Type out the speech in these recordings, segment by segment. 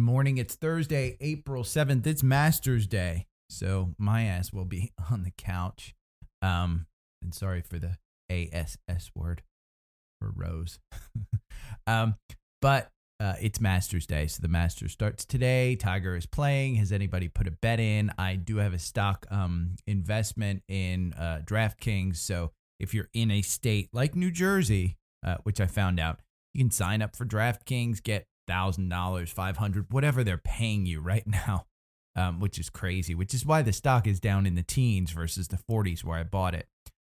morning. It's Thursday, April 7th. It's Masters Day. So my ass will be on the couch. Um, and sorry for the ASS word for Rose. um, but uh, it's Masters Day. So the Masters starts today. Tiger is playing. Has anybody put a bet in? I do have a stock um, investment in uh, DraftKings. So if you're in a state like New Jersey, uh, which I found out, you can sign up for DraftKings, get thousand dollars, five hundred, whatever they're paying you right now, um, which is crazy. Which is why the stock is down in the teens versus the 40s where I bought it.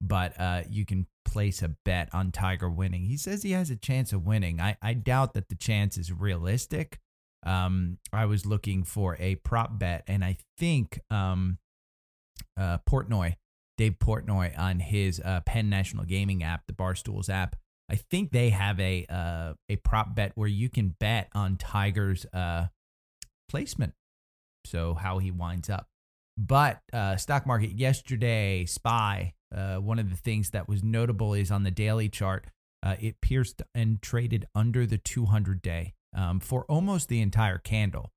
But uh, you can place a bet on Tiger winning. He says he has a chance of winning. I, I doubt that the chance is realistic. Um, I was looking for a prop bet, and I think um, uh, Portnoy, Dave Portnoy, on his uh, Penn National Gaming app, the Barstools app, I think they have a uh, a prop bet where you can bet on Tiger's uh, placement, so how he winds up. But uh, stock market yesterday, SPY, uh, one of the things that was notable is on the daily chart, uh, it pierced and traded under the 200 day um, for almost the entire candle.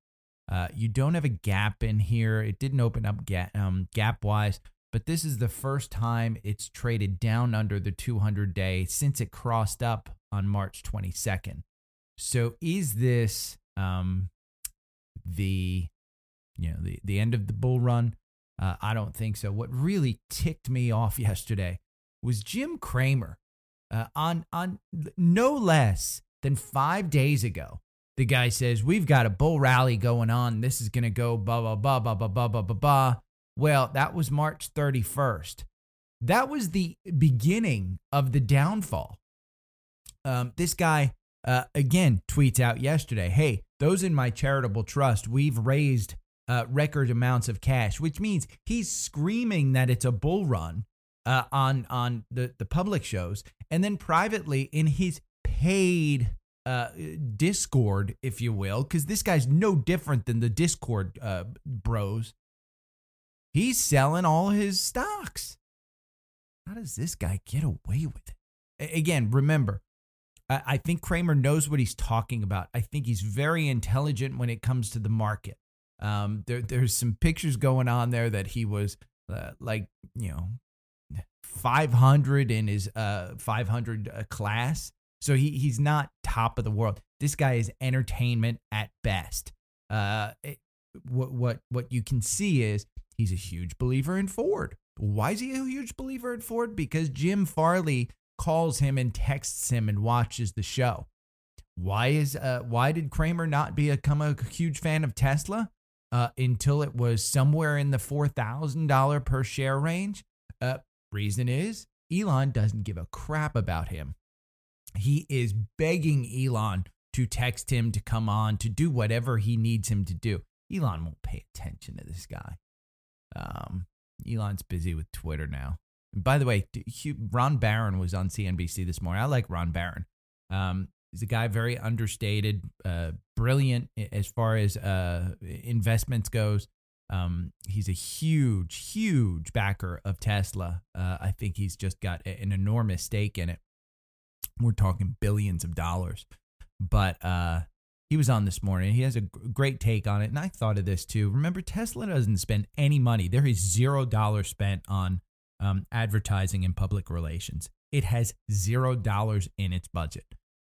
Uh, you don't have a gap in here. It didn't open up gap, um, gap wise, but this is the first time it's traded down under the 200 day since it crossed up on March 22nd. So is this um, the you know the the end of the bull run? Uh, I don't think so. What really ticked me off yesterday was Jim Cramer uh, on on no less than five days ago. The guy says we've got a bull rally going on. This is gonna go blah blah blah blah blah blah blah blah blah. Well, that was March 31st. That was the beginning of the downfall. Um, this guy, uh, again, tweets out yesterday Hey, those in my charitable trust, we've raised uh, record amounts of cash, which means he's screaming that it's a bull run uh, on, on the, the public shows. And then privately in his paid uh, Discord, if you will, because this guy's no different than the Discord uh, bros He's selling all his stocks. How does this guy get away with it? Again, remember, I think Cramer knows what he's talking about. I think he's very intelligent when it comes to the market. Um, there, there's some pictures going on there that he was uh, like, you know, 500 in his uh, 500 uh, class. So he, he's not top of the world. This guy is entertainment at best. Uh, it, what what what you can see is He's a huge believer in Ford. Why is he a huge believer in Ford? Because Jim Farley calls him and texts him and watches the show. Why is uh, why did Cramer not become a huge fan of Tesla uh, until it was somewhere in the four thousand dollar per share range? Uh, reason is Elon doesn't give a crap about him. He is begging Elon to text him to come on to do whatever he needs him to do. Elon won't pay attention to this guy. Um, Elon's busy with Twitter now. And by the way, Ron Baron was on CNBC this morning. I like Ron Baron. Um, he's a guy very understated, uh, brilliant as far as uh, investments goes. Um, he's a huge, huge backer of Tesla. Uh, I think he's just got an enormous stake in it. We're talking billions of dollars. But uh, he was on this morning. He has a great take on it. And I thought of this too. Remember, Tesla doesn't spend any money. There is zero dollars spent on um, advertising and public relations. It has zero dollars in its budget.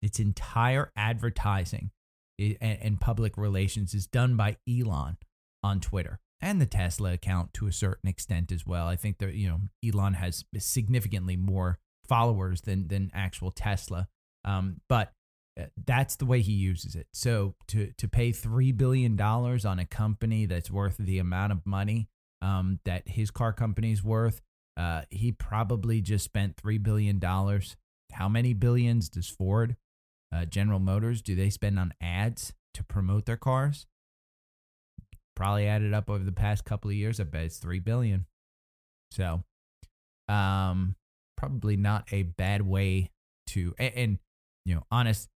Its entire advertising and public relations is done by Elon on Twitter and the Tesla account to a certain extent as well. I think that you know Elon has significantly more followers than than actual Tesla. Um, but that's the way he uses it. So to to pay three billion dollars on a company that's worth the amount of money um, that his car company's worth, uh, he probably just spent three billion dollars. How many billions does Ford, uh, General Motors, do they spend on ads to promote their cars? Probably added up over the past couple of years. I bet it's three billion. So, um, probably not a bad way to and, and you know honest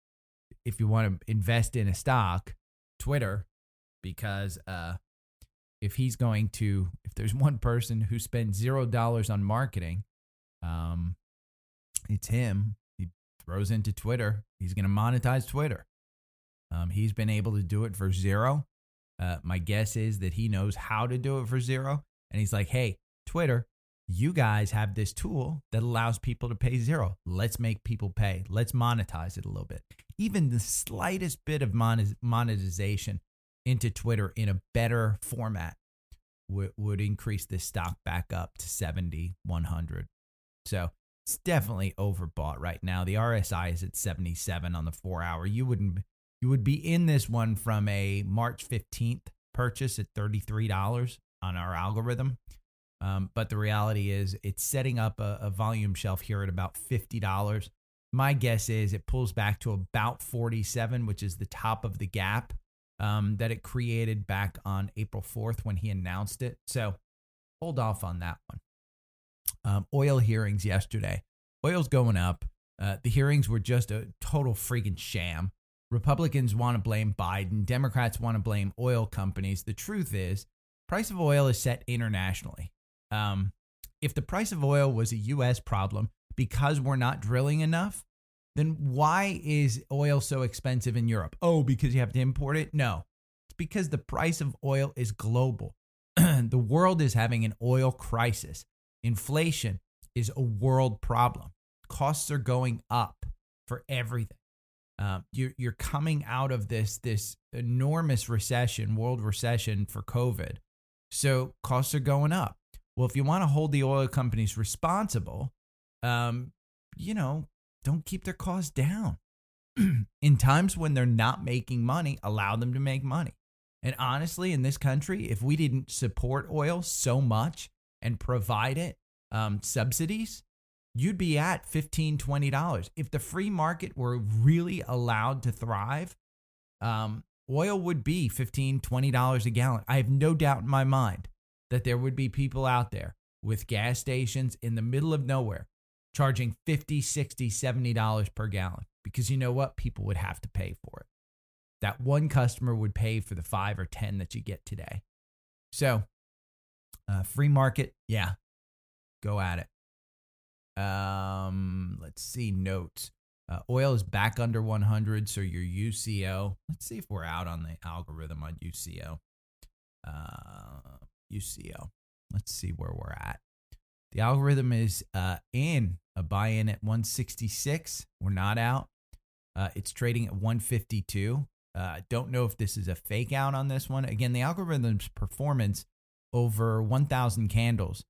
if you want to invest in a stock, Twitter, because uh, if he's going to, if there's one person who spends zero dollars on marketing, um, it's him. He throws into Twitter. He's going to monetize Twitter. Um, he's been able to do it for zero. Uh, my guess is that he knows how to do it for zero. And he's like, hey, Twitter, you guys have this tool that allows people to pay zero. Let's make people pay. Let's monetize it a little bit. Even the slightest bit of monetization into Twitter in a better format would, increase this stock back up to 70, 100. So it's definitely overbought right now. The RSI is at 77 on the four hour. You wouldn't you would be in this one from a March 15th purchase at $33 on our algorithm. Um, but the reality is, it's setting up a, a volume shelf here at about $50. My guess is it pulls back to about 47, which is the top of the gap um, that it created back on April 4th when he announced it. So hold off on that one. Um, oil hearings yesterday. Oil's going up. Uh, the hearings were just a total freaking sham. Republicans want to blame Biden. Democrats want to blame oil companies. The truth is, price of oil is set internationally. Um, if the price of oil was a U.S. problem because we're not drilling enough, then why is oil so expensive in Europe? Oh, because you have to import it? No, it's because the price of oil is global. the world is having an oil crisis. Inflation is a world problem. Costs are going up for everything. Um, you're you're coming out of this this enormous recession, world recession for COVID, so costs are going up. Well, if you want to hold the oil companies responsible, um, you know, don't keep their costs down. in times when they're not making money, allow them to make money. And honestly, in this country, if we didn't support oil so much and provide it um, subsidies, you'd be at $15, $20. If the free market were really allowed to thrive, um, oil would be $15, $20 a gallon. I have no doubt in my mind that there would be people out there with gas stations in the middle of nowhere charging 50 60 $70 per gallon because you know what? People would have to pay for it. That one customer would pay for the five or 10 that you get today. So, uh, free market, yeah, go at it. Um, let's see notes. Uh, oil is back under 100, so your UCO. Let's see if we're out on the algorithm on UCO. Uh, UCO. Let's see where we're at. The algorithm is uh, in a buy in at 166. We're not out. Uh, it's trading at 152. Uh, don't know if this is a fake out on this one. Again, the algorithm's performance over 1,000 candles,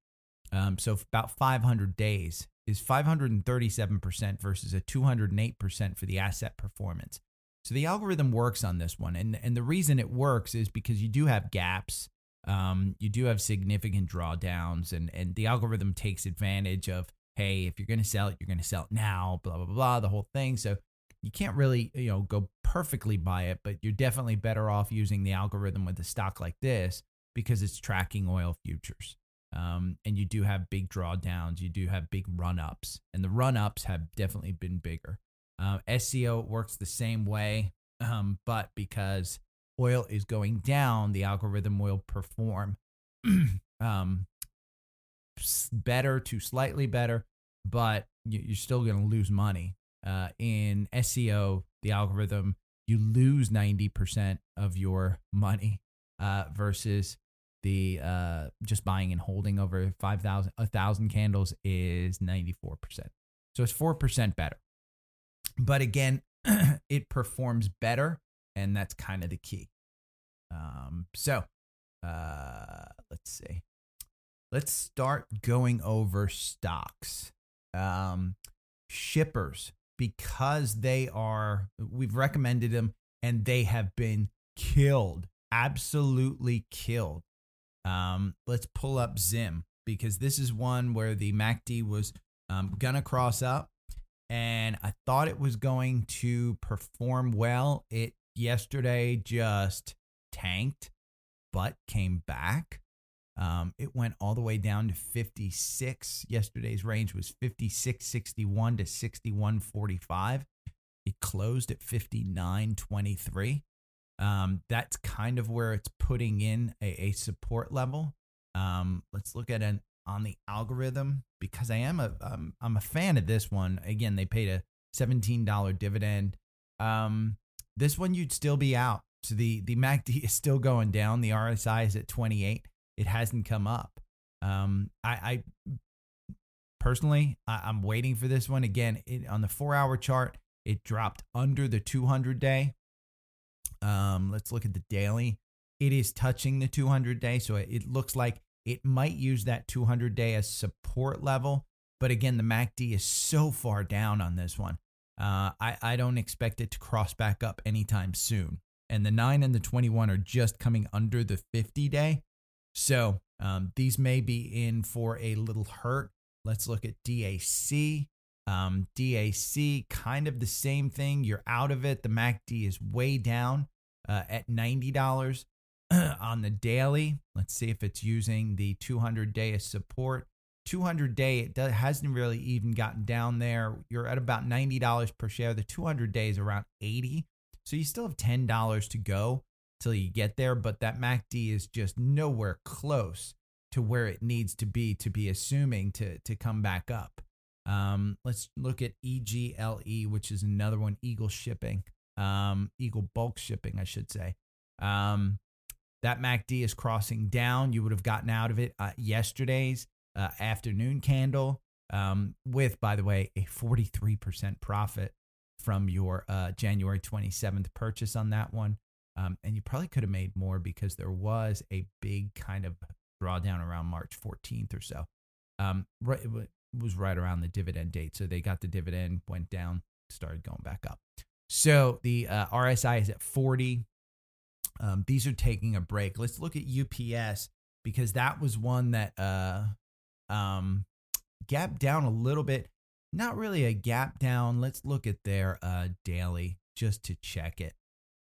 um, so about 500 days, is 537% versus a 208% for the asset performance. So the algorithm works on this one. And, and the reason it works is because you do have gaps. Um, you do have significant drawdowns, and, and the algorithm takes advantage of, hey, if you're going to sell it, you're going to sell it now, blah, blah, blah, the whole thing. So you can't really, you know, go perfectly by it, but you're definitely better off using the algorithm with a stock like this because it's tracking oil futures. Um, and you do have big drawdowns, you do have big run ups, and the run ups have definitely been bigger. Uh, SCO works the same way, um, but because oil is going down, the algorithm will perform um, better to slightly better, but you're still going to lose money. Uh, in SCO, the algorithm, you lose 90% of your money uh, versus the uh, just buying and holding over 5,000, 1,000 candles is 94%. So it's 4% better. But again, it performs better, and that's kind of the key. Um, so uh, let's see. Let's start going over stocks. Um, shippers, because they are, we've recommended them and they have been killed, absolutely killed. Um, let's pull up Zim because this is one where the MACD was um, gonna cross up, and I thought it was going to perform well. It yesterday just tanked, but came back. Um, it went all the way down to 56. Yesterday's range was 56.61 to 61.45. It closed at 59.23. Um, that's kind of where it's putting in a, a support level. Um, let's look at it on the algorithm because I am a am um, I'm a fan of this one. Again, they paid a $17 dividend. Um, this one you'd still be out. So the the MACD is still going down. The RSI is at 28. It hasn't come up. Um, I, I personally, I, am waiting for this one again. It, on the four hour chart, it dropped under the 200 day. Um, let's look at the daily. It is touching the 200 day, so it, it looks like it might use that 200 day as support level. But again, the MACD is so far down on this one. Uh, I, I don't expect it to cross back up anytime soon. And the 9 and the 21 are just coming under the 50 day. So um, these may be in for a little hurt. Let's look at DAC. Um, DAC, kind of the same thing. You're out of it. The MACD is way down uh, at $90 on the daily. Let's see if it's using the 200 day of support. 200 day, it does, hasn't really even gotten down there. You're at about $90 per share. The 200 day is around 80 So you still have $10 to go till you get there, but that MACD is just nowhere close to where it needs to be to be assuming to to come back up. Um, let's look at EGLE, which is another one, Eagle Shipping, um, Eagle Bulk Shipping, I should say. Um, that MACD is crossing down. You would have gotten out of it uh, yesterday's uh, afternoon candle um, with, by the way, a 43% profit from your uh, January 27th purchase on that one. Um, and you probably could have made more because there was a big kind of drawdown around March 14th or so. Um, right, it was right around the dividend date. So they got the dividend, went down, started going back up. So the uh, RSI is at 40. Um, these are taking a break. Let's look at UPS because that was one that uh, um, gapped down a little bit. Not really a gap down. Let's look at their uh, daily just to check it.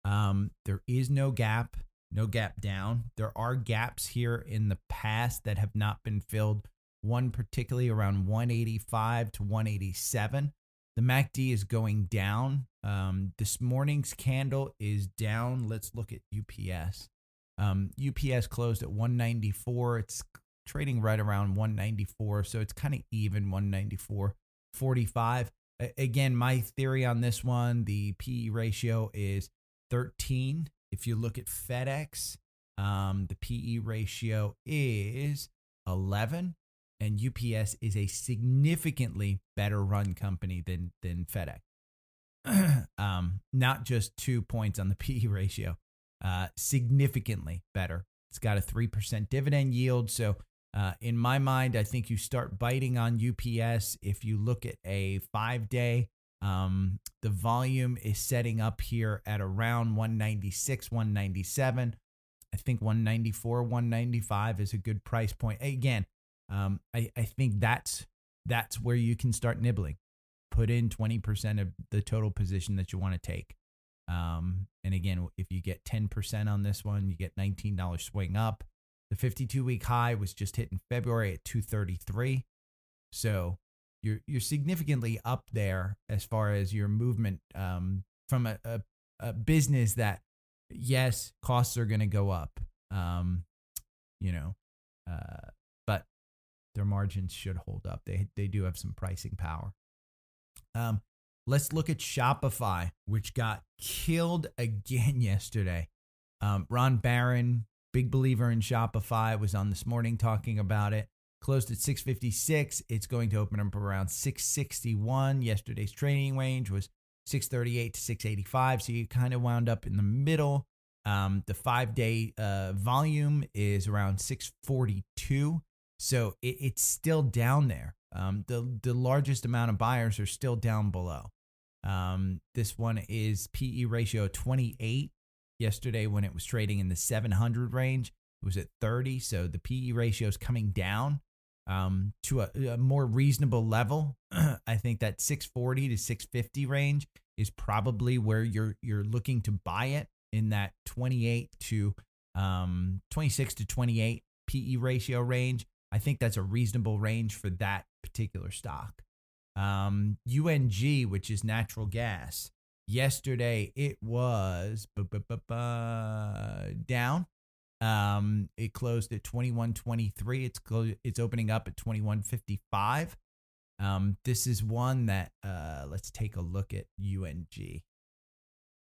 Um, there is no gap, no gap down. There are gaps here in the past that have not been filled. One particularly around 185 to 187. The MACD is going down. Um, this morning's candle is down. Let's look at UPS. Um, UPS closed at 194. It's trading right around 194, so it's kind of even 194 45. Again, my theory on this one, the PE ratio is 13. If you look at FedEx, um, the PE ratio is 11, and UPS is a significantly better run company than than FedEx. um, not just two points on the PE ratio, uh, significantly better. It's got a three percent dividend yield, so uh, in my mind, I think you start biting on UPS if you look at a five day um, the volume is setting up here at around 196, 197. I think 194, 195 is a good price point. Again, um, I, I think that's that's where you can start nibbling. Put in 20% of the total position that you want to take. Um, and again, if you get 10% on this one, you get $19 swing up. The 52 week high was just hit in February at 233. So you're you're significantly up there as far as your movement um, from a, a, a, business that yes costs are going to go up um, you know uh, but their margins should hold up. They they do have some pricing power. Um, let's look at shopify which got killed again yesterday. Um, ron baron big believer in shopify was on this morning talking about it closed at 656. It's going to open up around 661. Yesterday's trading range was 638 to 685. So you kind of wound up in the middle. Um, the five day uh, volume is around 642. So it, it's still down there. Um, the, the largest amount of buyers are still down below. Um, this one is PE ratio 28. Yesterday, when it was trading in the 700 range, it was at 30. So the PE ratio is coming down um, to a, a, more reasonable level. I think that 640 to 650 range is probably where you're you're looking to buy it in that 28 to um, 26 to 28 PE ratio range. I think that's a reasonable range for that particular stock. Um, UNG, which is natural gas, yesterday it was down um, it closed at 21.23. It's closed, it's opening up at 21.55. Um, this is one that uh, let's take a look at UNG.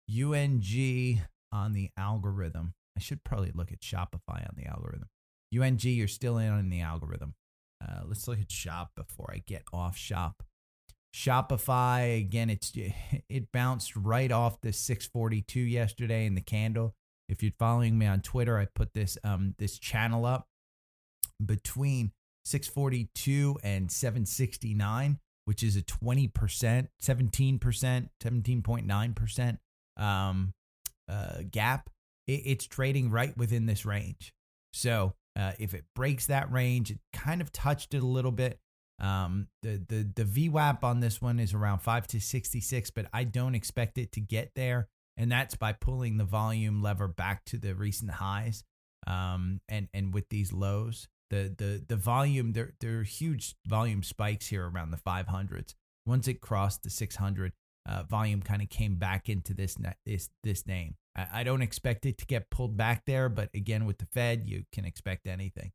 UNG on the algorithm. I should probably look at Shopify on the algorithm. UNG, you're still in on the algorithm. Uh, let's look at shop before I get off shop. Shopify again, it's it bounced right off the 642 yesterday in the candle. If you're following me on Twitter, I put this um this channel up between 642 and 769, which is a 20%, 17%, 17.9% um uh gap. It, it's trading right within this range. So uh, if it breaks that range, it kind of touched it a little bit. Um, the the the VWAP on this one is around five to sixty six, but I don't expect it to get there, and that's by pulling the volume lever back to the recent highs. Um, and and with these lows, the the the volume there there are huge volume spikes here around the five hundreds. Once it crossed the six hundred, uh, volume kind of came back into this this this name. I, I don't expect it to get pulled back there, but again, with the Fed, you can expect anything.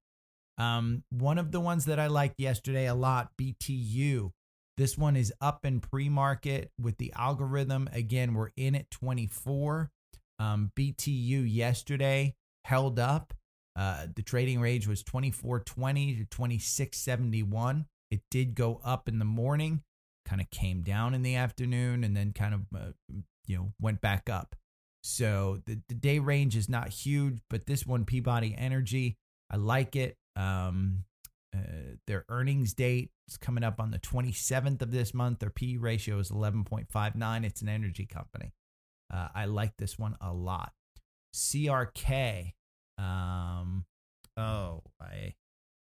Um, one of the ones that I liked yesterday a lot, BTU. This one is up in pre market with the algorithm. Again, we're in at 24. Um, BTU yesterday held up. Uh, the trading range was 24.20 to 26.71. It did go up in the morning, kind of came down in the afternoon, and then kind of uh, you know went back up. So the, the day range is not huge, but this one Peabody Energy, I like it. Um, uh, their earnings date is coming up on the 27th of this month. Their P ratio is 11.59. It's an energy company. Uh, I like this one a lot. CRK. Um, oh, I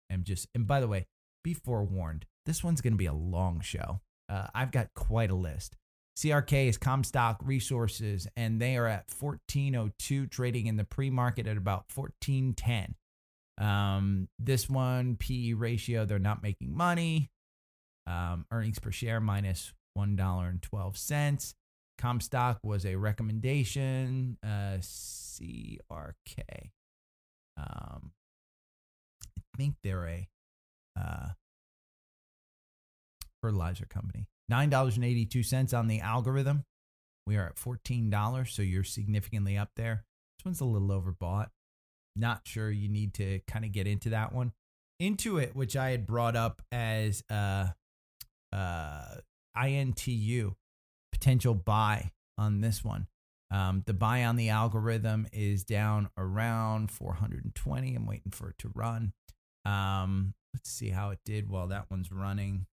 am just, and by the way, be forewarned, this one's going to be a long show. Uh, I've got quite a list. CRK is Comstock Resources, and they are at 1402, trading in the pre market at about 1410. Um, this one, PE ratio, they're not making money. Um, earnings per share minus 1.12. Comstock was a recommendation. Uh, CRK. Um, I think they're a uh, fertilizer company. $9.82 on the algorithm. We are at $14, so you're significantly up there. This one's a little overbought not sure you need to kind of get into that one. Intuit, which I had brought up as uh uh INTU potential buy on this one. Um, the buy on the algorithm is down around 420. I'm waiting for it to run. Um, let's see how it did while that one's running.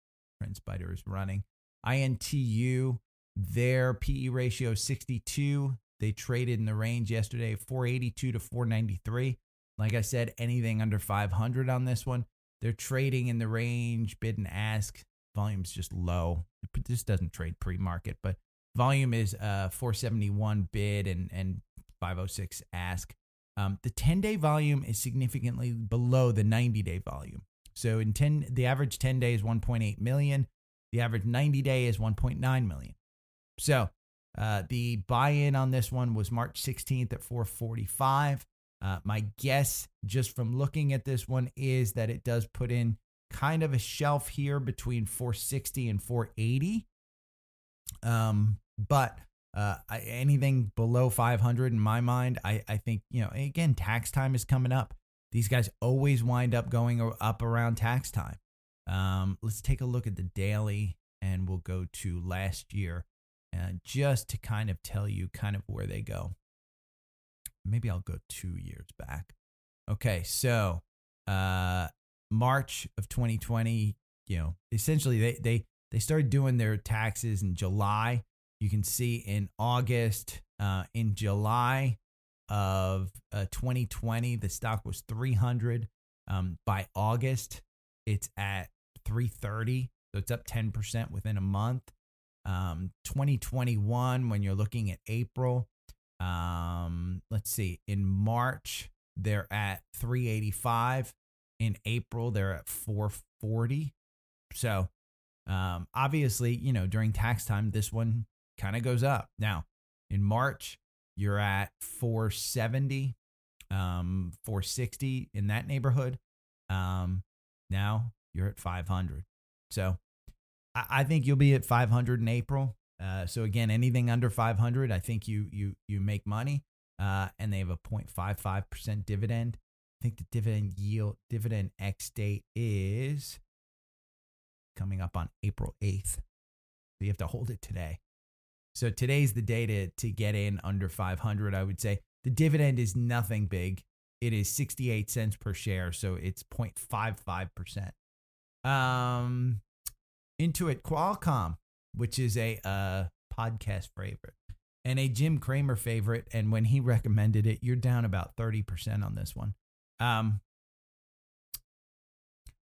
TrendSpider is running. INTU, their PE ratio 62. They traded in the range yesterday, 482 to 493. Like I said, anything under 500 on this one. They're trading in the range, bid and ask. Volume's just low. This doesn't trade pre-market, but volume is uh 471 bid and and 506 ask. Um, the 10-day volume is significantly below the 90-day volume. So in 10, the average 10 day is 1.8 million. The average 90 day is 1.9 million. So uh, the buy-in on this one was March 16th at 445. Uh, my guess, just from looking at this one, is that it does put in kind of a shelf here between 460 and 480. Um, but uh, I, anything below 500 in my mind, I, I think, you know, again, tax time is coming up. These guys always wind up going up around tax time. Um, let's take a look at the daily and we'll go to last year uh, just to kind of tell you kind of where they go. Maybe I'll go two years back. Okay, so uh, March of 2020, you know, essentially they they they started doing their taxes in July. You can see in August, uh, in July of uh, 2020, the stock was 300. Um, by August, it's at 330, so it's up 10% within a month. Um, 2021, when you're looking at April, um, let's see, in March, they're at 385. In April, they're at 440. So, um, obviously, you know, during tax time, this one kind of goes up. Now, in March, you're at 470, um, 460 in that neighborhood. Um, now you're at 500. So I think you'll be at 500 in April. Uh, so again, anything under 500, I think you you you make money. Uh, and they have a 0.55% dividend. I think the dividend yield, dividend X date is coming up on April 8th. So you have to hold it today. So today's the day to, to get in under 500, I would say. The dividend is nothing big. It is 68 cents per share, so it's 0.55%. Um, Intuit Qualcomm, which is a uh, podcast favorite and a Jim Cramer favorite. And when he recommended it, you're down about 30% on this one. Um,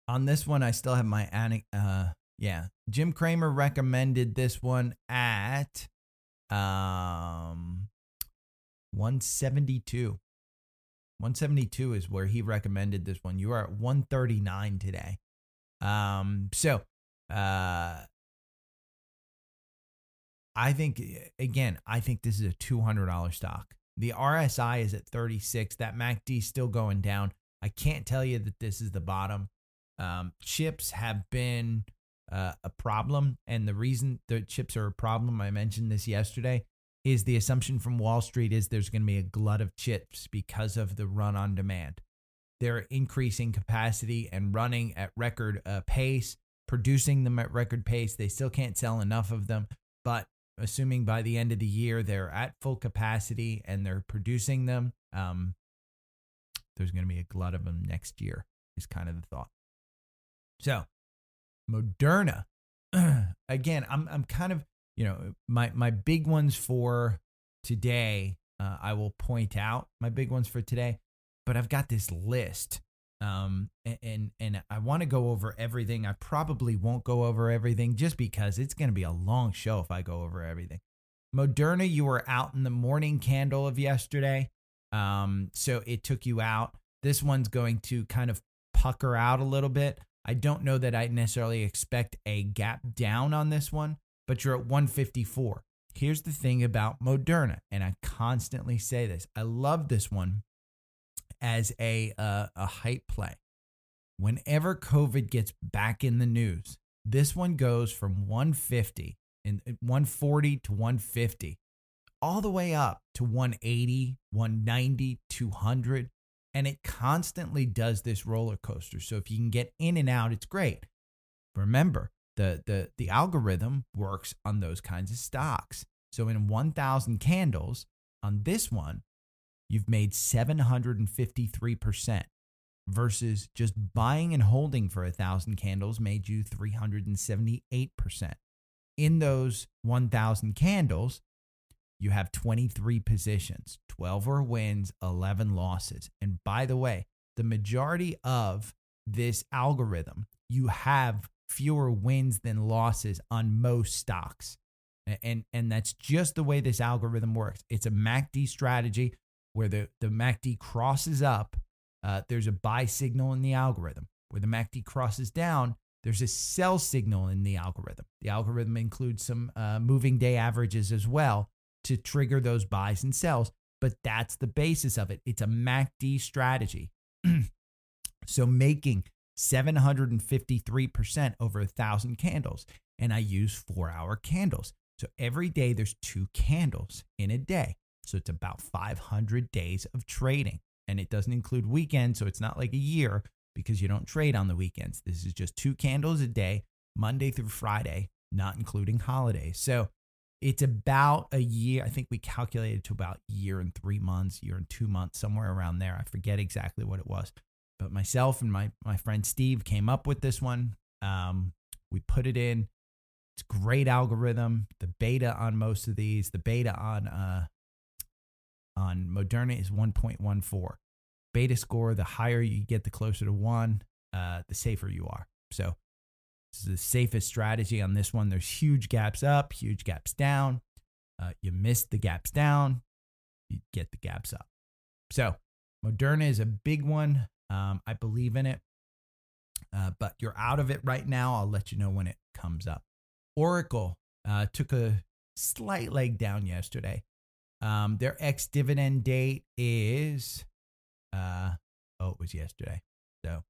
on this one, I still have my uh, yeah. Jim Cramer recommended this one at um 172. 172 is where he recommended this one. You are at 139 today. Um, so uh I think again, I think this is a $200 stock. The RSI is at 36. That MACD is still going down. I can't tell you that this is the bottom. Um, chips have been uh, a problem, and the reason the chips are a problem, I mentioned this yesterday, is the assumption from Wall Street is there's going to be a glut of chips because of the run on demand. They're increasing capacity and running at record uh, pace, producing them at record pace. They still can't sell enough of them, but assuming by the end of the year they're at full capacity and they're producing them, um, there's going to be a glut of them next year, is kind of the thought. So, Moderna, again, I'm I'm kind of you know my my big ones for today. Uh, I will point out my big ones for today, but I've got this list um, and and I want to go over everything. I probably won't go over everything just because it's going to be a long show if I go over everything. Moderna, you were out in the morning candle of yesterday, um, so it took you out. This one's going to kind of pucker out a little bit. I don't know that I necessarily expect a gap down on this one, but you're at 154. Here's the thing about Moderna, and I constantly say this. I love this one as a uh, a hype play. Whenever COVID gets back in the news, this one goes from 150 and 140 to 150 all the way up to 180, 190, 200 and it constantly does this roller coaster. So if you can get in and out, it's great. Remember, the the the algorithm works on those kinds of stocks. So in 1000 candles on this one, you've made 753% versus just buying and holding for a thousand candles made you 378%. In those 1000 candles, you have 23 positions, 12 are wins, 11 losses. And by the way, the majority of this algorithm, you have fewer wins than losses on most stocks. And, and that's just the way this algorithm works. It's a MACD strategy where the, the MACD crosses up, uh, there's a buy signal in the algorithm. Where the MACD crosses down, there's a sell signal in the algorithm. The algorithm includes some uh, moving day averages as well to trigger those buys and sells, but that's the basis of it. It's a MACD strategy. so making 753% over a thousand candles, and I use four hour candles. So every day there's two candles in a day. So it's about 500 days of trading. And it doesn't include weekends. So it's not like a year because you don't trade on the weekends. This is just two candles a day, Monday through Friday, not including holidays. So it's about a year. I think we calculated to about year and three months, year and two months, somewhere around there. I forget exactly what it was. But myself and my, my friend Steve came up with this one. Um, we put it in. It's great algorithm. The beta on most of these, the beta on uh, on Moderna is 1.14. Beta score, the higher you get, the closer to one, uh, the safer you are. So this is the safest strategy on this one. There's huge gaps up, huge gaps down. Uh, you miss the gaps down, you get the gaps up. So Moderna is a big one. Um, I believe in it, uh, but you're out of it right now. I'll let you know when it comes up. Oracle uh, took a slight leg down yesterday. Um, their ex dividend date is, uh, oh, it was yesterday. So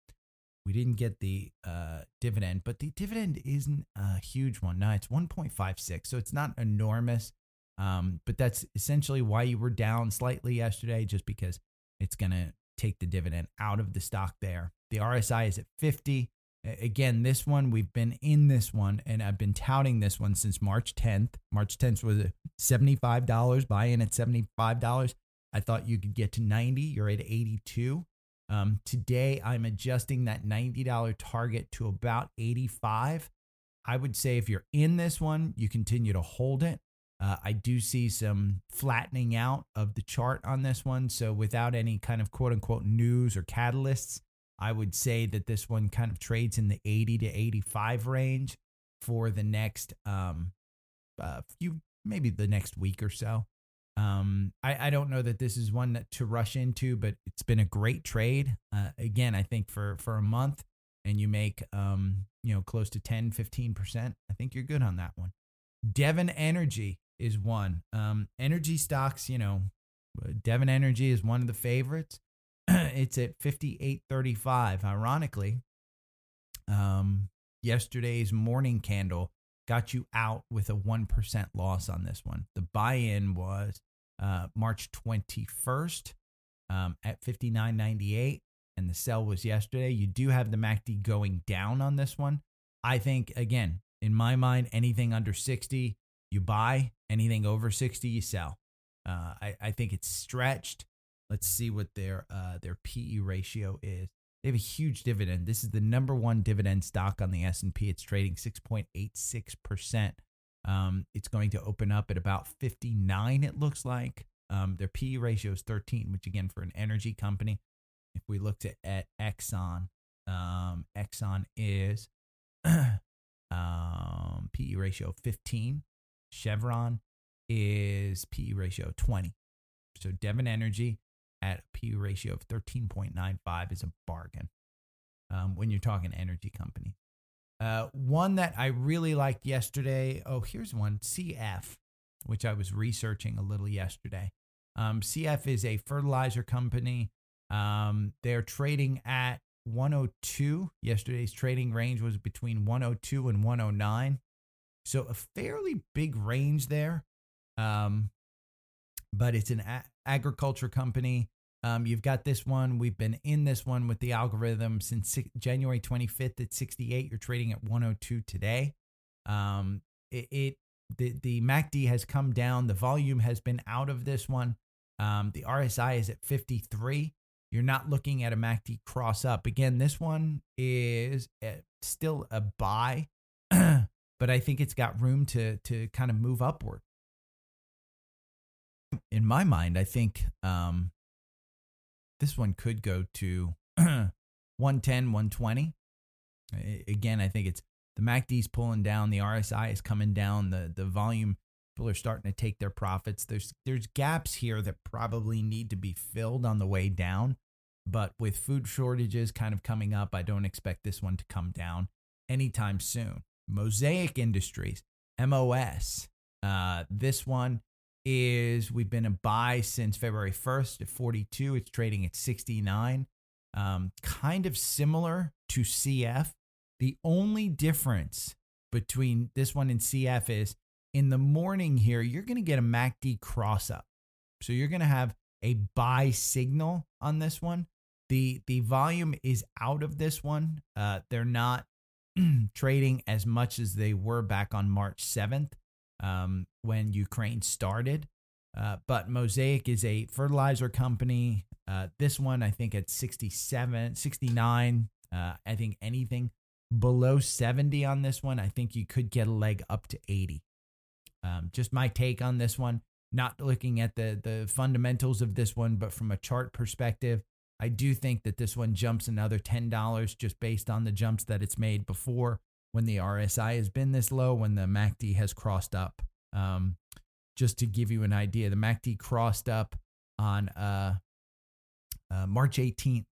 We didn't get the uh, dividend, but the dividend isn't a huge one. No, it's 1.56, so it's not enormous. Um, but that's essentially why you were down slightly yesterday, just because it's going to take the dividend out of the stock there. The RSI is at 50. Again, this one, we've been in this one, and I've been touting this one since March 10th. March 10th was $75, buy in at $75. I thought you could get to 90. You're at 82. Um, today, I'm adjusting that $90 target to about 85. I would say if you're in this one, you continue to hold it. Uh, I do see some flattening out of the chart on this one. So, without any kind of quote unquote news or catalysts, I would say that this one kind of trades in the 80 to 85 range for the next um uh, few maybe the next week or so. Um, I, I don't know that this is one that to rush into, but it's been a great trade. Uh, again, I think for for a month and you make um, you know, close to 10, 15%, I think you're good on that one. Devon Energy is one. Um, energy stocks, you know, Devon Energy is one of the favorites. it's at 58.35. Ironically, um, yesterday's morning candle got you out with a 1% loss on this one. The buy in was uh, March 21st um, at 59.98, and the sell was yesterday. You do have the MACD going down on this one. I think, again, in my mind, anything under 60, you buy, anything over 60, you sell. Uh, I, I think it's stretched. Let's see what their uh, their PE ratio is. They have a huge dividend. This is the number one dividend stock on the S&P. It's trading 6.86%. Um, it's going to open up at about 59, it looks like. Um, their PE ratio is 13, which again, for an energy company, if we looked at, at Exxon, um, Exxon is um, PE ratio 15. Chevron is PE ratio 20. So Devon Energy at a P ratio of 13.95 is a bargain um, when you're talking energy company. Uh, one that I really liked yesterday. Oh, here's one CF, which I was researching a little yesterday. Um, CF is a fertilizer company. Um, they're trading at 102. Yesterday's trading range was between 102 and 109. So a fairly big range there. Um, but it's an agriculture company. Um, you've got this one. We've been in this one with the algorithm since January 25th at 68. You're trading at 102 today. Um, it, it the the MACD has come down. The volume has been out of this one. Um, the RSI is at 53. You're not looking at a MACD cross up. Again, this one is a, still a buy, but I think it's got room to to kind of move upward in my mind, I think um, this one could go to 110, 120. Again, I think it's the MACD's pulling down, the RSI is coming down, the the volume people are starting to take their profits. There's there's gaps here that probably need to be filled on the way down, but with food shortages kind of coming up, I don't expect this one to come down anytime soon. Mosaic Industries, MOS. Uh, this one is we've been a buy since February 1st at 42. It's trading at 69. Um, kind of similar to CF. The only difference between this one and CF is in the morning here, you're going to get a MACD cross up. So you're going to have a buy signal on this one. The the volume is out of this one. Uh, they're not trading as much as they were back on March 7th um, when Ukraine started. Uh, but Mosaic is a fertilizer company. Uh, this one, I think, at 67, 69. Uh, I think anything below 70 on this one, I think you could get a leg up to 80. Um, just my take on this one. Not looking at the the fundamentals of this one, but from a chart perspective, I do think that this one jumps another ten dollars just based on the jumps that it's made before when the RSI has been this low, when the MACD has crossed up. Um, just to give you an idea, the MACD crossed up on uh, uh, March 18th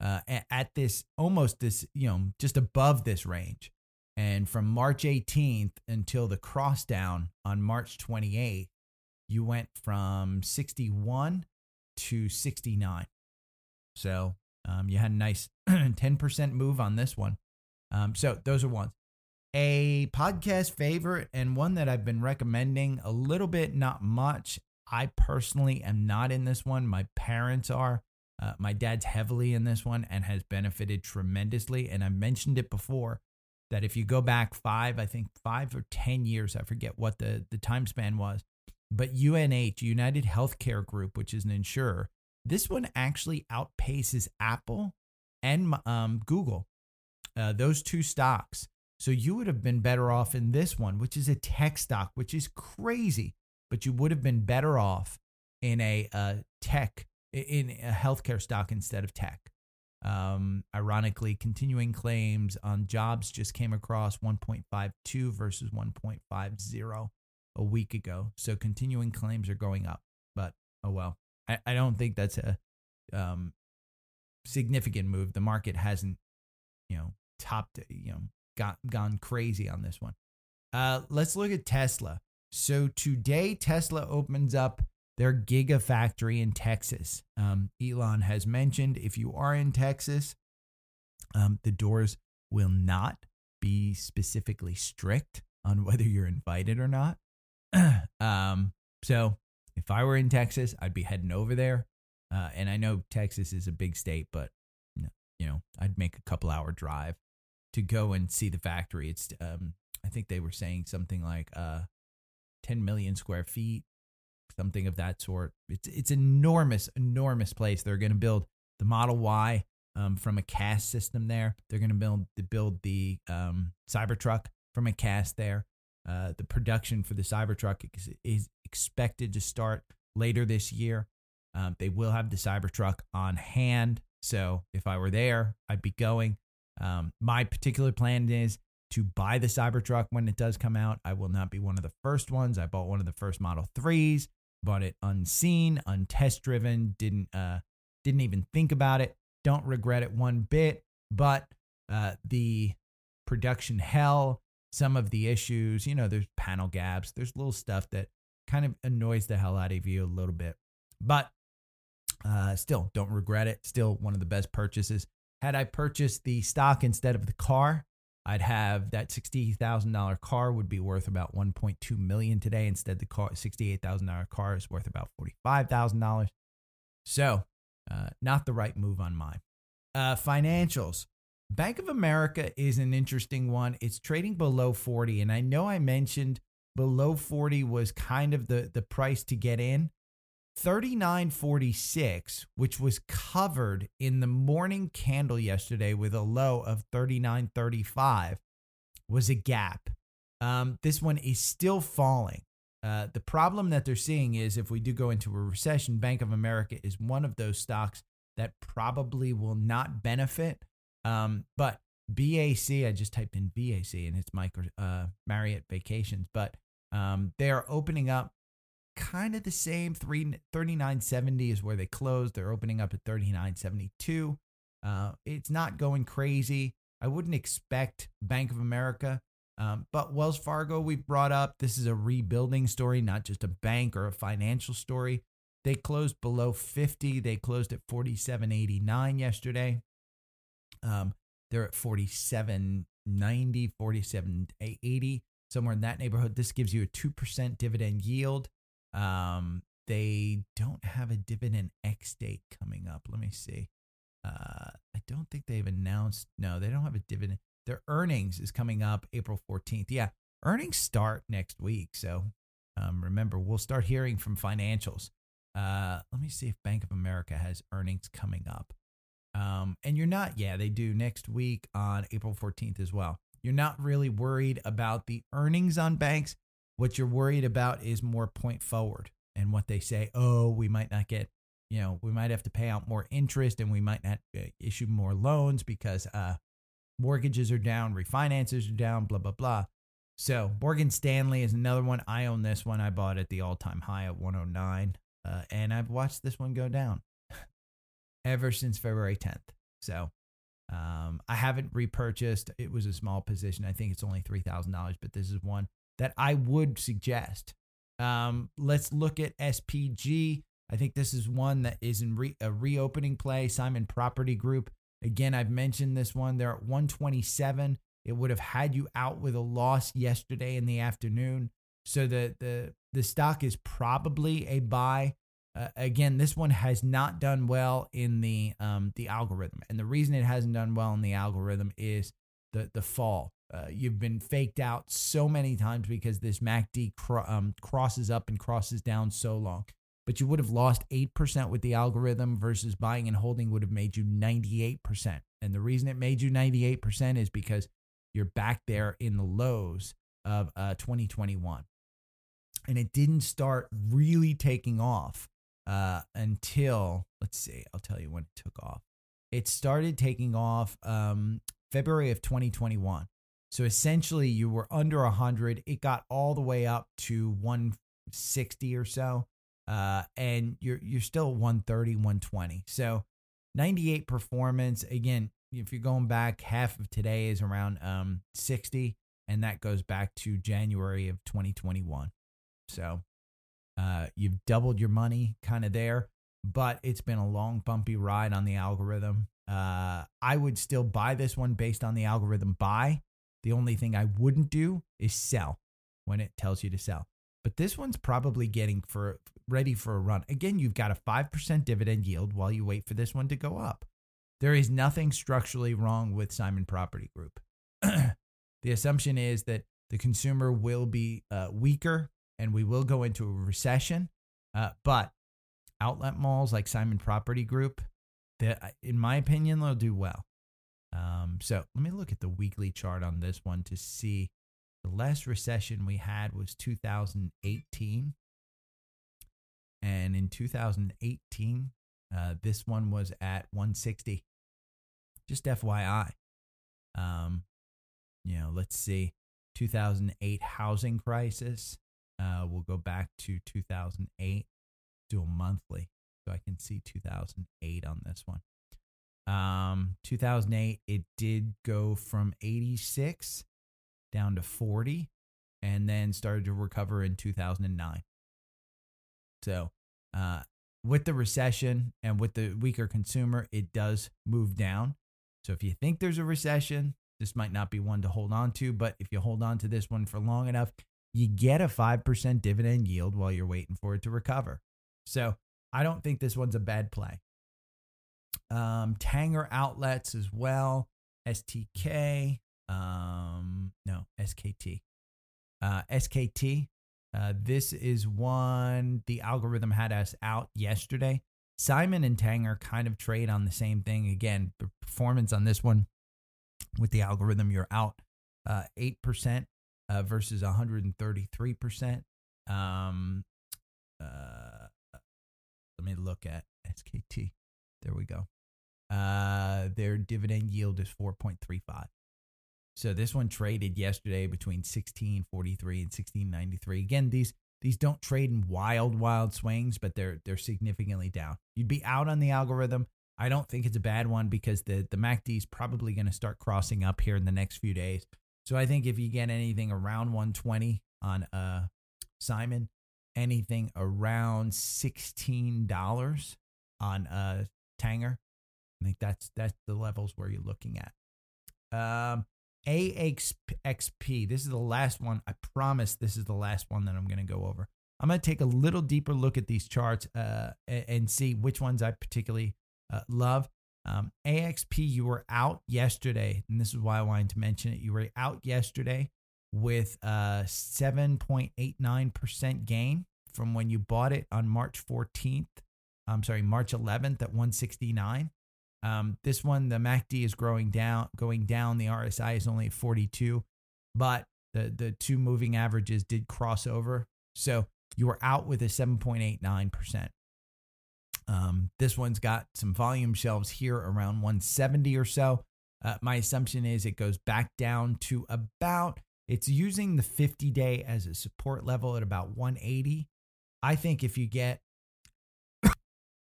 uh, at this almost this, you know, just above this range. And from March 18th until the cross down on March 28th, you went from 61 to 69. So Um, you had a nice 10% move on this one. Um, so those are ones. A podcast favorite and one that I've been recommending a little bit, not much. I personally am not in this one. My parents are. Uh, my dad's heavily in this one and has benefited tremendously. And I mentioned it before that if you go back five, I think five or 10 years, I forget what the, the time span was, but UNH, United Healthcare Group, which is an insurer, this one actually outpaces Apple and um, Google, uh, those two stocks. So you would have been better off in this one, which is a tech stock, which is crazy, but you would have been better off in a uh, tech, in a healthcare stock instead of tech. Um, ironically, continuing claims on jobs just came across 1.52 versus 1.50 a week ago. So continuing claims are going up, but oh well. I, I don't think that's a um, significant move. The market hasn't, you know, topped, you know, got gone crazy on this one. Uh, let's look at Tesla. So today, Tesla opens up their Gigafactory in Texas. Um, Elon has mentioned if you are in Texas, um, the doors will not be specifically strict on whether you're invited or not. um, so if I were in Texas, I'd be heading over there. Uh, and I know Texas is a big state, but you know, I'd make a couple hour drive to go and see the factory. It's, um, I think they were saying something like uh, 10 million square feet, something of that sort. It's it's enormous, enormous place. They're going to build the Model Y um, from a cast system there. They're going to build the build the um, Cybertruck from a cast there. Uh, the production for the Cybertruck is, is, expected to start later this year. Um, they will have the Cybertruck on hand. So if I were there, I'd be going. Um, my particular plan is to buy the Cybertruck when it does come out. I will not be one of the first ones. I bought one of the first Model 3s, bought it unseen, untest driven, didn't uh didn't even think about it. Don't regret it one bit, but uh the production hell, some of the issues, you know, there's panel gaps, there's little stuff that kind of annoys the hell out of you a little bit. But uh still don't regret it. Still one of the best purchases. Had I purchased the stock instead of the car, I'd have that $60,000 car would be worth about 1.2 million today. Instead, the car $68,000 car is worth about $45,000. So, uh, not the right move on mine. Uh, financials. Bank of America is an interesting one. It's trading below 40. And I know I mentioned below 40 was kind of the, the price to get in. 39.46, which was covered in the morning candle yesterday with a low of 39.35, was a gap. Um, this one is still falling. Uh, the problem that they're seeing is if we do go into a recession, Bank of America is one of those stocks that probably will not benefit. Um, but BAC, I just typed in BAC and it's micro, uh, Marriott Vacations, but um, they are opening up kind of the same. Three, 3970 is where they closed. They're opening up at 3972. Uh, it's not going crazy. I wouldn't expect Bank of America, um, but Wells Fargo, we brought up. This is a rebuilding story, not just a bank or a financial story. They closed below 50. They closed at 47.89 yesterday. Um, they're at 47.90, 47.80, somewhere in that neighborhood. This gives you a 2% dividend yield. Um, they don't have a dividend X date coming up. Let me see. Uh, I don't think they've announced. No, they don't have a dividend. Their earnings is coming up April 14th. Yeah, earnings start next week. So um, remember, we'll start hearing from financials. Uh, let me see if Bank of America has earnings coming up. Um, and you're not, yeah, they do next week on April 14th as well. You're not really worried about the earnings on banks what you're worried about is more point forward and what they say, oh, we might not get, you know, we might have to pay out more interest and we might not uh, issue more loans because uh, mortgages are down, refinances are down, blah, blah, blah. So Morgan Stanley is another one. I own this one. I bought at the all time high at 109. Uh, and I've watched this one go down ever since February 10th. So um, I haven't repurchased. It was a small position. I think it's only $3,000, but this is one that I would suggest. Um, let's look at SPG. I think this is one that is in re- a reopening play. Simon Property Group. Again, I've mentioned this one. They're at 127. It would have had you out with a loss yesterday in the afternoon. So the the the stock is probably a buy. Uh, again, this one has not done well in the um, the algorithm, and the reason it hasn't done well in the algorithm is the the fall. Uh, you've been faked out so many times because this MACD um, crosses up and crosses down so long. But you would have lost 8% with the algorithm versus buying and holding would have made you 98%. And the reason it made you 98% is because you're back there in the lows of uh, 2021. And it didn't start really taking off uh, until, let's see, I'll tell you when it took off. It started taking off um, February of 2021. So essentially, you were under 100. It got all the way up to 160 or so. Uh, and you're you're still 130, 120. So 98 performance. Again, if you're going back, half of today is around um 60, and that goes back to January of 2021. So uh, you've doubled your money kind of there, but it's been a long, bumpy ride on the algorithm. Uh, I would still buy this one based on the algorithm buy. The only thing I wouldn't do is sell when it tells you to sell. But this one's probably getting for ready for a run. Again, you've got a 5% dividend yield while you wait for this one to go up. There is nothing structurally wrong with Simon Property Group. the assumption is that the consumer will be uh, weaker and we will go into a recession. Uh, but outlet malls like Simon Property Group, that in my opinion, they'll do well. Um, so let me look at the weekly chart on this one to see. The last recession we had was 2018. And in 2018, uh, this one was at 160. Just FYI. Um, you know, let's see. 2008 housing crisis. Uh, we'll go back to 2008, do a monthly. So I can see 2008 on this one. Um, 2008, it did go from 86 down to 40 and then started to recover in 2009. So, uh, with the recession and with the weaker consumer, it does move down. So, if you think there's a recession, this might not be one to hold on to, but if you hold on to this one for long enough, you get a 5% dividend yield while you're waiting for it to recover. So, I don't think this one's a bad play. Um, Tanger outlets as well. STK. Um, no, SKT. Uh, SKT. Uh, this is one the algorithm had us out yesterday. Simon and Tanger kind of trade on the same thing. Again, the performance on this one with the algorithm, you're out uh, 8% uh, versus 133%. Um, uh, let me look at SKT. There we go. Uh, their dividend yield is 4.35. So this one traded yesterday between 1643 and 1693. Again, these these don't trade in wild wild swings, but they're they're significantly down. You'd be out on the algorithm. I don't think it's a bad one because the the MACD is probably going to start crossing up here in the next few days. So I think if you get anything around 120 on uh Simon, anything around $16 on uh Tanger, I think that's that's the levels where you're looking at. Um, AXP. This is the last one. I promise this is the last one that I'm going to go over. I'm going to take a little deeper look at these charts uh, and see which ones I particularly uh, love. Um, AXP, you were out yesterday, and this is why I wanted to mention it. You were out yesterday with a 7.89% gain from when you bought it on March 14th. I'm sorry, March 11th at 169. Um, this one, the MACD is growing down, going down. The RSI is only 42, but the the two moving averages did cross over. So you were out with a 7.89%. Um, this one's got some volume shelves here around 170 or so. Uh, my assumption is it goes back down to about, it's using the 50 day as a support level at about 180. I think if you get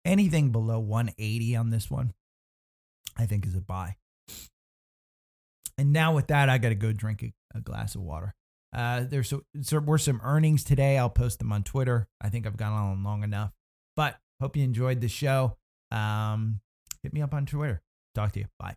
anything below 180 on this one, I think is a buy. And now with that, I got to go drink a, a, glass of water. Uh, there's so, there were some earnings today. I'll post them on Twitter. I think I've gone on long enough. But hope you enjoyed the show. Um, hit me up on Twitter. Talk to you. Bye.